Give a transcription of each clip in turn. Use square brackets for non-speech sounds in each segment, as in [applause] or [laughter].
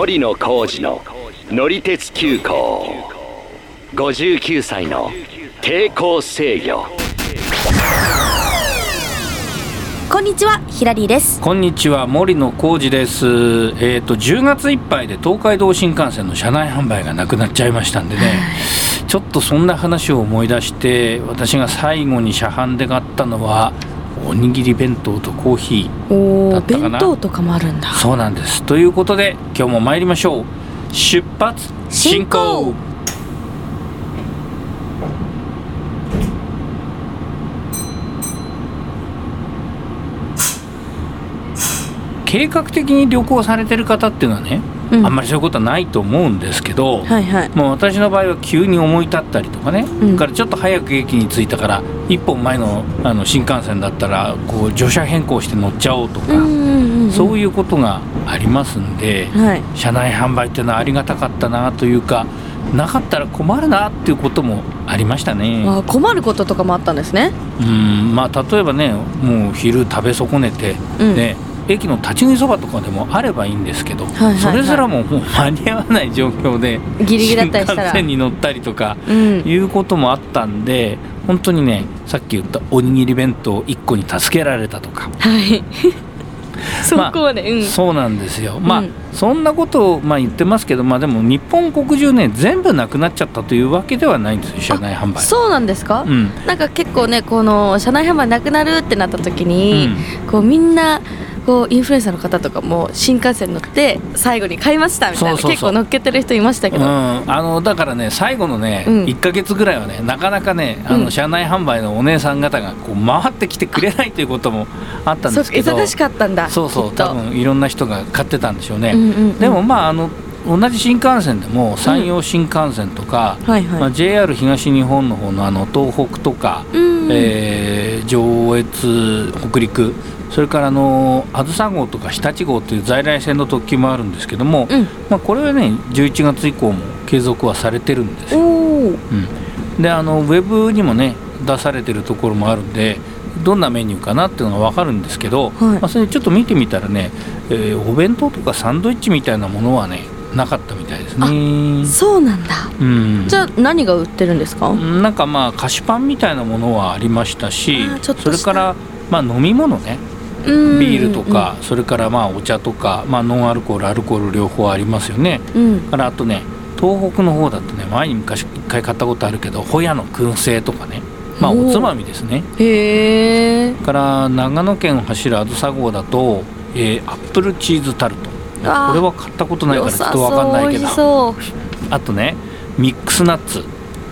森野浩二の乗り鉄急行。59歳の抵抗制御。こんにちはヒラリーです。こんにちは森野浩二です。えっ、と10月いっぱいで東海道新幹線の車内販売がなくなっちゃいましたんでね。ちょっとそんな話を思い出して私が最後に車販で買ったのはおにぎり弁当とコーヒーだったかな？弁当とかもあるんだ。そうなんです。ということで今日も参りましょう。出発進行。計画的に旅行されてる方っていうのはね、うんあんまりそういうことはないと思うんですけど、はいはい。もう私の場合は急に思い立ったりとかね、ん。それからちょっと早く駅に着いたから一本前のあの新幹線だったらこう乗車変更して乗っちゃおうとか、うんうんうん。そういうことがありますんで、はい。車内販売っていうのはありがたかったなというかなかったら困るなっていうこともありましたね。あ困ることとかもあったんですね。うんまあ例えばねもう昼食べ損ねて、うん。ね駅の立ち食いそばとかでもあればいいんですけど、はいはいはい。それすらももう間に合わない状況でギリギリだったり新幹線に乗ったりとかうん。いうこともあったんで本当にねさっき言ったおにぎり弁当1個に助けられたとか、はい。[laughs] そこまで、うん。そうなんですよ。まあ、うん。そんなことをまあ言ってますけどまあでも日本国中ね全部なくなっちゃったというわけではないんですよ車内販売そうなんですか、うん。なんか結構ねこの車内販売なくなるってなった時に、こうみんなこうインフルエンサーの方とかも新幹線乗って最後に買いましたみたいな結構乗っけてる人いましたけど、うん、あのだからね最後のね、うん。1か月ぐらいはねなかなかねあの、うん。車内販売のお姉さん方がこう回ってきてくれないということもあったんですけど。忙しかったんだそうそう多分いろんな人が買ってたんでしょうね、うんうんうん。でもまああの同じ新幹線でも山陽新幹線とか、はいはい、まあ、JR 東日本の方のあの東北とか、うん。えー上越北陸それからあのあずさ号とか日立号という在来線の特急もあるんですけども、うん。まあ、これはね11月以降も継続はされてるんですよ、うん、であのウェブにもね出されてるところもあるんでどんなメニューかなっていうのが分かるんですけど、はい。まあ、それちょっと見てみたらね、えーお弁当とかサンドイッチみたいなものはねなかったみたいですね。そうなんだ。うん。じゃあ何が売ってるんですか、なんかまあ菓子パンみたいなものはありましたしそれからまあ飲み物ね。うんビールとか、それからまあお茶とか、まあ、ノンアルコールアルコール両方ありますよね。うん。からあとね東北の方だとね前に昔一回買ったことあるけどホヤの燻製とかね。まあおつまみですね。へえから長野県を走るあずさ号だと、えーアップルチーズタルト。これは買ったことないからちょっと分かんないけど。あとねミックスナッツ。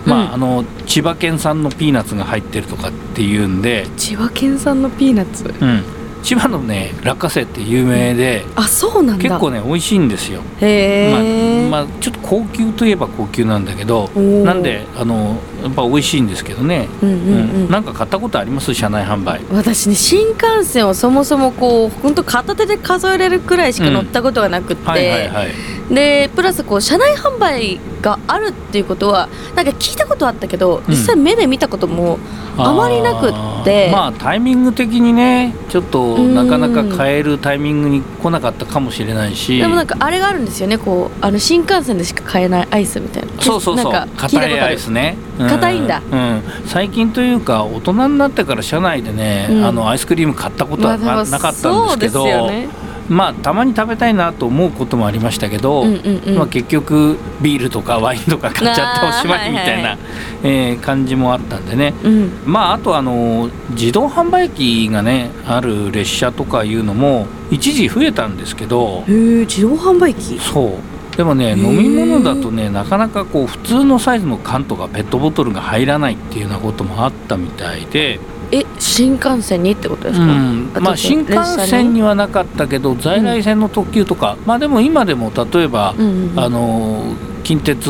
まあ、うん。あの千葉県産のピーナッツが入ってるとかっていうんで、千葉県産のピーナッツ。うん、千葉のね落花生って有名で、あそうなんだ。結構ね美味しいんですよ、へえ、まあまあ、ちょっと高級といえば高級なんだけどなんであのやっぱ美味しいんですけどね、うんうんうん。なんか買ったことあります？車内販売。私ね新幹線をそもそもこう本当片手で数えれるくらいしか乗ったことがなくって、はいはいはいでプラスこう車内販売があるっていうことはなんか聞いたことあったけど、実際目で見たこともあまりなくって。まあタイミング的にねちょっとうん。なかなか買えるタイミングに来なかったかもしれないし。でもなんかあれがあるんですよね。こうあの新幹線でしか買えないアイスみたいな。そうそうそう。硬いアイスね。硬いんだ。うん、最近というか大人になってから車内でね、うん。あのアイスクリーム買ったことはなかったんですけどそうですよねまあたまに食べたいなと思うこともありましたけど、うんうんうん。まあ、結局ビールとかワインとか買っちゃっておしまいみたいな、あえー感じもあったんでね。うん。まああとあの自動販売機がねある列車とかいうのも一時増えたんですけどへえ自動販売機？そう。でもね飲み物だとねなかなかこう普通のサイズの缶とかペットボトルが入らないっていうようなこともあったみたいで、え新幹線にってことですうか、んまあ、新幹線にはなかったけど在来線の特急とか、まあでも今でも例えば、うんうんうん。あの近鉄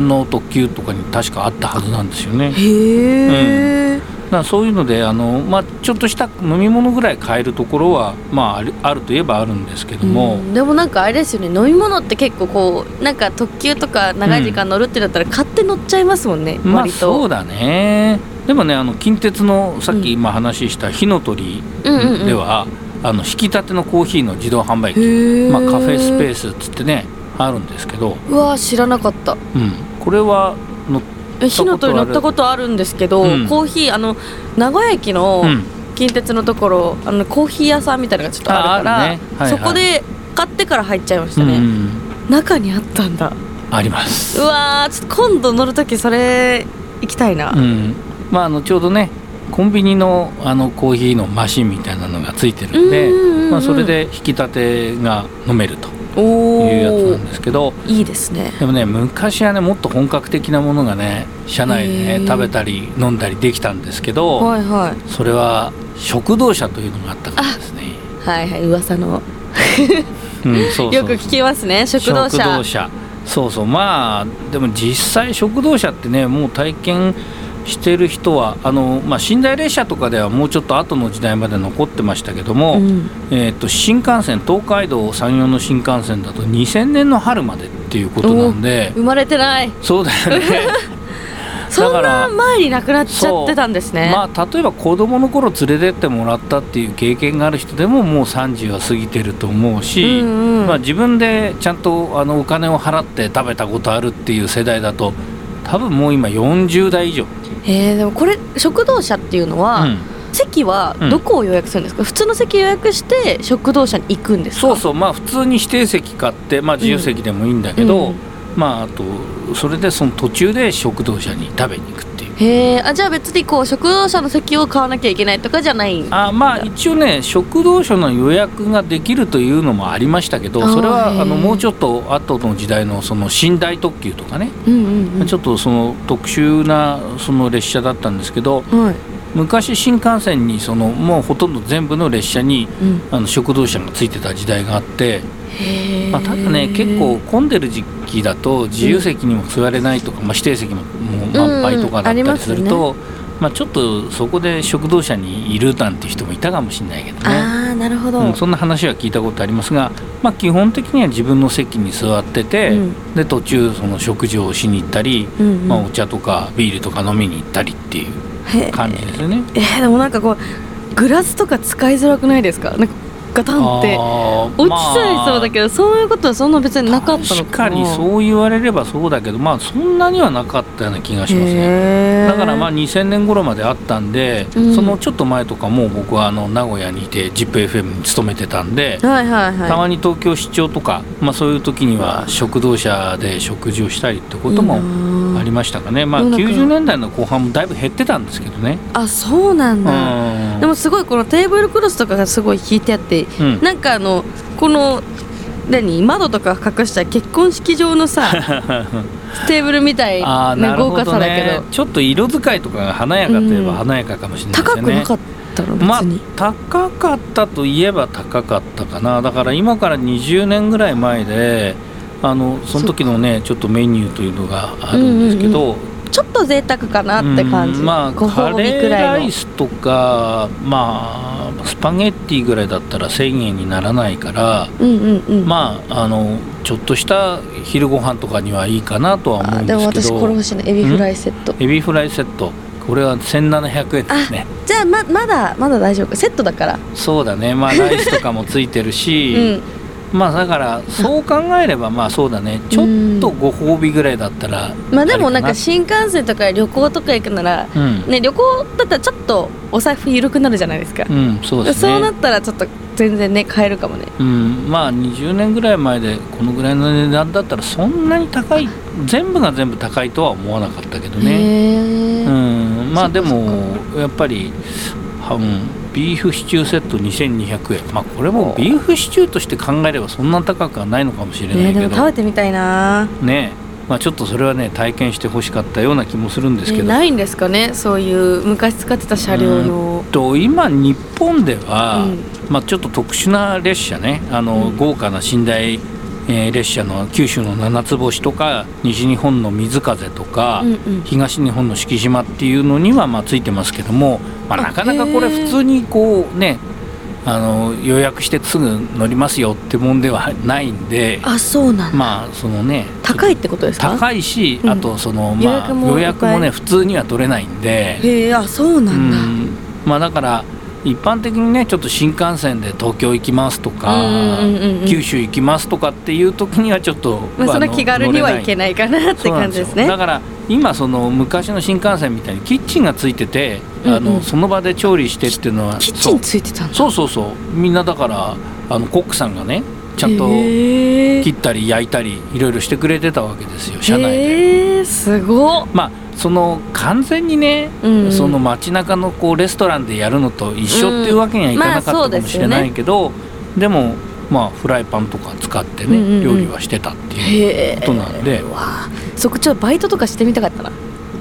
の特急とかに確かあったはずなんですよね。へえ、だからそういうのであの、まあ、ちょっとした飲み物ぐらい買えるところは、まあ、あるあるといえばあるんですけども、うん。でもなんかあれですよね。飲み物って結構こうなんか特急とか長い時間乗るってなったら買って乗っちゃいますもんね、まあ割とそうだねでもねあの近鉄のさっき今話した火の鳥では、あの引き立てのコーヒーの自動販売機、まあ、カフェスペースっつってねあるんですけど、うわ知らなかった。うん、これはの、え火の鳥乗ったことあるんですけど、うん。コーヒーあの名古屋駅のうん、近鉄のところあのコーヒー屋さんみたいなのがちょっとあるからね。はいはい。そこで買ってから入っちゃいましたね、うん。中にあったんだ。あります。う。わーちょっと今度乗るときそれ行きたいな、うん、まああのちょうどねコンビニのあのコーヒーのマシンみたいなのがついてるんで、うんまあ、それで引き立てが飲めるとおいうやつなおんですけどいいですねでもね昔はねもっと本格的なものがね車内でね食べたり飲んだりできたんですけど、はいはい。それは食堂車というのがあったからですね。はいはい。噂の。うん、そうよく聞きますね食堂車。そうそう。まあでも実際食堂車ってねもう体験してる人はあの、まあ、寝台列車とかではもうちょっと後の時代まで残ってましたけども、うん。えー、と新幹線東海道山陽の新幹線だと2000年の春までっていうことなんで。生まれてない。そうだよね。[laughs] そんな前に亡くなっちゃってたんですね。まあ例えば子供の頃連れてってもらったっていう経験がある人でももう30は過ぎてると思うし、うんうん。まあ、自分でちゃんとあのお金を払って食べたことあるっていう世代だと多分もう今40代以上、えー、でもこれ食堂車っていうのは、うん。席はどこを予約するんですか、普通の席予約して食堂車に行くんですか？そうそう。まあ普通に指定席買って、まあ、自由席でもいいんだけど、うん。まああとそれでその途中で食堂車に食べに行く。へえあじゃあ別にこう食堂車の席を買わなきゃいけないとかじゃない？あまあ一応ね食堂車の予約ができるというのもありましたけどそれはあのもうちょっと後の時代のその寝台特急とかね、うんうんうん。ちょっとその特殊なその列車だったんですけどはい昔新幹線にそのもうほとんど全部の列車にうん。あの食堂車がついてた時代があって、まあ、ただね結構混んでる時期だと自由席にも座れないとか、まあ、指定席ももう満杯とかだったりすると、うんうんまあ、ちょっとそこで食堂車にいるなんて人もいたかもしれないけどね。ああなるほど、うん、そんな話は聞いたことありますが、まあ、基本的には自分の席に座ってて、うん。で途中その食事をしに行ったり、うんうん。まあ、お茶とかビールとか飲みに行ったりっていう感じですよね。えーでもなんかこうグラスとか使いづらくないですか？なんかガタンって。落ちちゃいそうだけど、そういうことはそんな別になかったの確かかなにそう言われればそうだけどまあそんなにはなかったような気がしますね。だからまあ2000年頃まであったんで、うん。そのちょっと前とかもう僕はあの名古屋にいて ZIPFM に勤めてたんで、はいはいはい。たまに東京出張とか、まあ、そういう時には食堂車で食事をしたりってこともありましたかね、まあ、でもなんか90年代の後半もだいぶ減ってたんですけどね。あそうなんだ、うん。でもすごいこのテーブルクロスとかがすごい引いてあって、うん。なんかあのこの何？窓とか隠した結婚式場のさ [laughs] テーブルみたいな豪華さだけど。ねちょっと色使いとかが華やかといえば華やかかもしれないですよね。高くなかったの？別まあに、高かったといえば高かったかな。だから今から20年ぐらい前であのその時のねちょっとメニューというのがあるんですけど、ちょっと贅沢かなって感じ、うんまあごカレーライスとかまあスパゲッティぐらいだったら1000円にならないから、うんうんうん。まああのちょっとした昼ご飯とかにはいいかなとは思うんあでもですけど。私これ欲しいなエビフライセット。エビフライセット。これは1700円です。ねじゃあままだまだ大丈夫。かセットだから。そうだね。まあライスとかもついてるし、[laughs] うんまあだからそう考えればまあそうだね。ちょっとご褒美ぐらいだったらまあでもなんか新幹線とか旅行とか行くなら、うん。ね旅行だったらちょっとお財布緩くなるじゃないですか、うんそうですね。そうなったらちょっと全然ね買えるかもね。うん、まあ20年ぐらい前でこのぐらいの値段だったらそんなに高い全部が全部高いとは思わなかったけどね、うん、まあでもやっぱり、はうん、ビーフシチューセット2200円。まあこれもビーフシチューとして考えればそんな高くはないのかもしれなねでもいけど食べてみたいな。ね。まあ、ちょっとそれはね体験してほしかったような気もするんですけど、ねないんですかね？そういう昔使ってた車両の。と今日本では、うん。まあ、ちょっと特殊な列車ね。あの、うん。豪華な寝台、えー列車の九州の七つ星とか西日本の水風とか、うんうん。東日本の敷島っていうのにはまあついてますけども、まあ、あなかなかこれ普通にこうねあの予約してすぐ乗りますよってもんではないんであそうなんだ、まあそのね高いってことですか？高いし、うん。あとその、予まあ、約も予約もね普通には取れないんで。へえあそうなんだ、うん。まあだから一般的にねちょっと新幹線で東京行きますとか、うんうんうんうん九州行きますとかっていう時にはちょっと、まあ、そんな気軽にはいけないかなって感じですね。だから今その昔の新幹線みたいにキッチンがついてて、あうんうん。のその場で調理してっていうのはキッチンついてたんだそうそうそう。みんなだからあのコックさんがねちゃんと切ったり焼いたりいろいろしてくれてたわけですよ車内で。へーすごっ。まあその完全にね、うん。うんその街中のこうレストランでやるのと一緒っていうわけにはいかなかったかもしれないけど、でもまあフライパンとか使ってね、うんうんうん。料理はしてたっていうへことなんで。そこちょっとバイトとかしてみたかったな。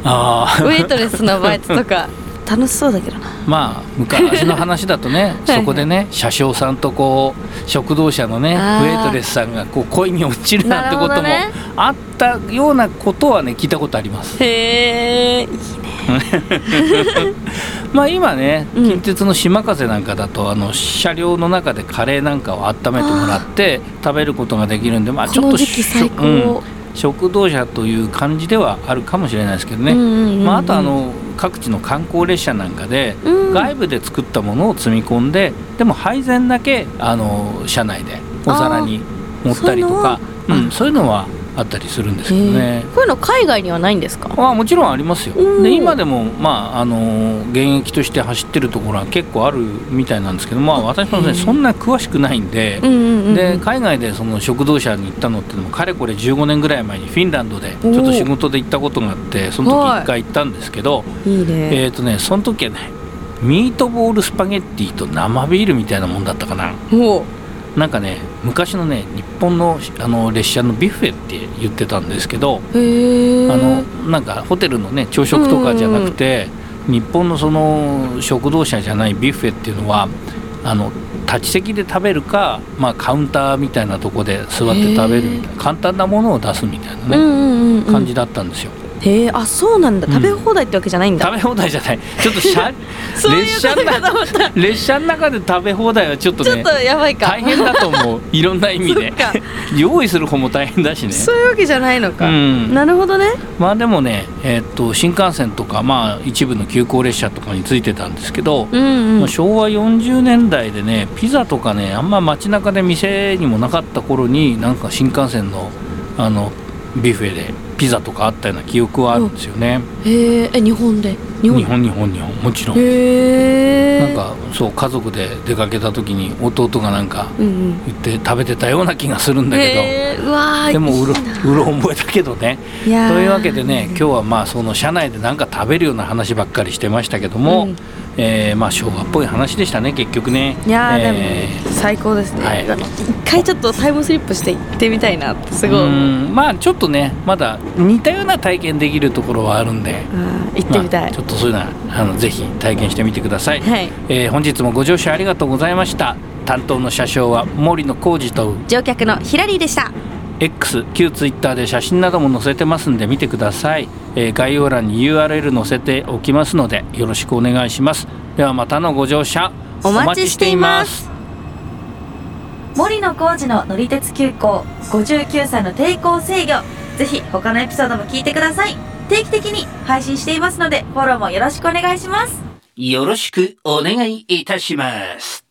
ああウェイトレスのバイトとか楽しそうだけどな。まあ昔の話だとね [laughs] はいそこでね車掌さんとこう食堂車のねウェイトレスさんがこう恋に落ちるなんてこともあったようなことはね聞いたことあります。へえいいね。[laughs] まあ今ねうん。近鉄の島風なんかだとあの車両の中でカレーなんかを温めてもらって食べることができるんでまあちょっとうん。食堂車という感じではあるかもしれないですけどね、まあ、あとあの各地の観光列車なんかでうん。外部で作ったものを積み込んででも配膳だけあの車内でお皿に盛ったりとか。うんそういうのはあったりするんですけどね。こういうの海外にはないんですか？あもちろんありますよ。うん。で今でも、まあ、あの現役として走ってるところは結構あるみたいなんですけど、まあ、私もねそんな詳しくないんで、で海外でその食堂車に行ったのってのもかれこれ15年ぐらい前にフィンランドでちょっと仕事で行ったことがあってその時はい。1回行ったんですけど、いいね、えっ、とねその時はねミートボールスパゲッティと生ビールみたいなもんだったかな。もなんかね昔のね日本のあの列車のビュッフェって言ってたんですけど、あのなんかホテルのね朝食とかじゃなくて、日本のその食堂車じゃないビュッフェっていうのはあの立ち席で食べるか、まあ、カウンターみたいなとこで座って食べるみたいな簡単なものを出すみたいなね、うんうんうんうん。感じだったんですよ。へえあそうなんだ。うん。食べ放題ってわけじゃないんだ、食べ放題じゃない。ちょっと列車のことかと思った。[laughs] 列車の中で食べ放題はちょっとねちょっとやばいか。大変だと思う。[laughs] いろんな意味で。用意する方も大変だしね。そういうわけじゃないのか、うん。なるほどね。まあでもね、えーっと新幹線とか、まあ、一部の急行列車とかについてたんですけど、うんうん。まあ昭和40年代でねピザとかねあんま街中で店にもなかった頃になんか新幹線のあのビュッフェでピザとかあったような記憶はあるんですよね、へええ日本で？日本日本日本日本。もちろん、なんかそう家族で出かけた時に弟がなんかうんうん。言って食べてたような気がするんだけど、へー。うわーでもうろうろ覚えだけどね。いやー。というわけでね今日はまあその車内で何か食べるような話ばっかりしてましたけども、うん。えーまあ昭和っぽい話でしたね結局ね。いやー、えー。でも最高ですね、はい。一回ちょっとタイムスリップして行ってみたいなってすごいまあちょっとねまだ似たような体験できるところはあるんで、うん行ってみたい、まあちょっとそういうのはあのぜひ体験してみてください、はい。えー本日もご乗車ありがとうございました。担当の車掌は森野浩二と乗客のヒラリーでした。X 旧 Twitter で写真なども載せてますんで見てください、えー概要欄に URL 載せておきますのでよろしくお願いします。ではまたのご乗車お待ちしています。森野浩二の乗り鉄急行59歳の抵抗制御。ぜひ他のエピソードも聞いてください定期的に配信していますのでフォローもよろしくお願いします。よろしくお願いいたします。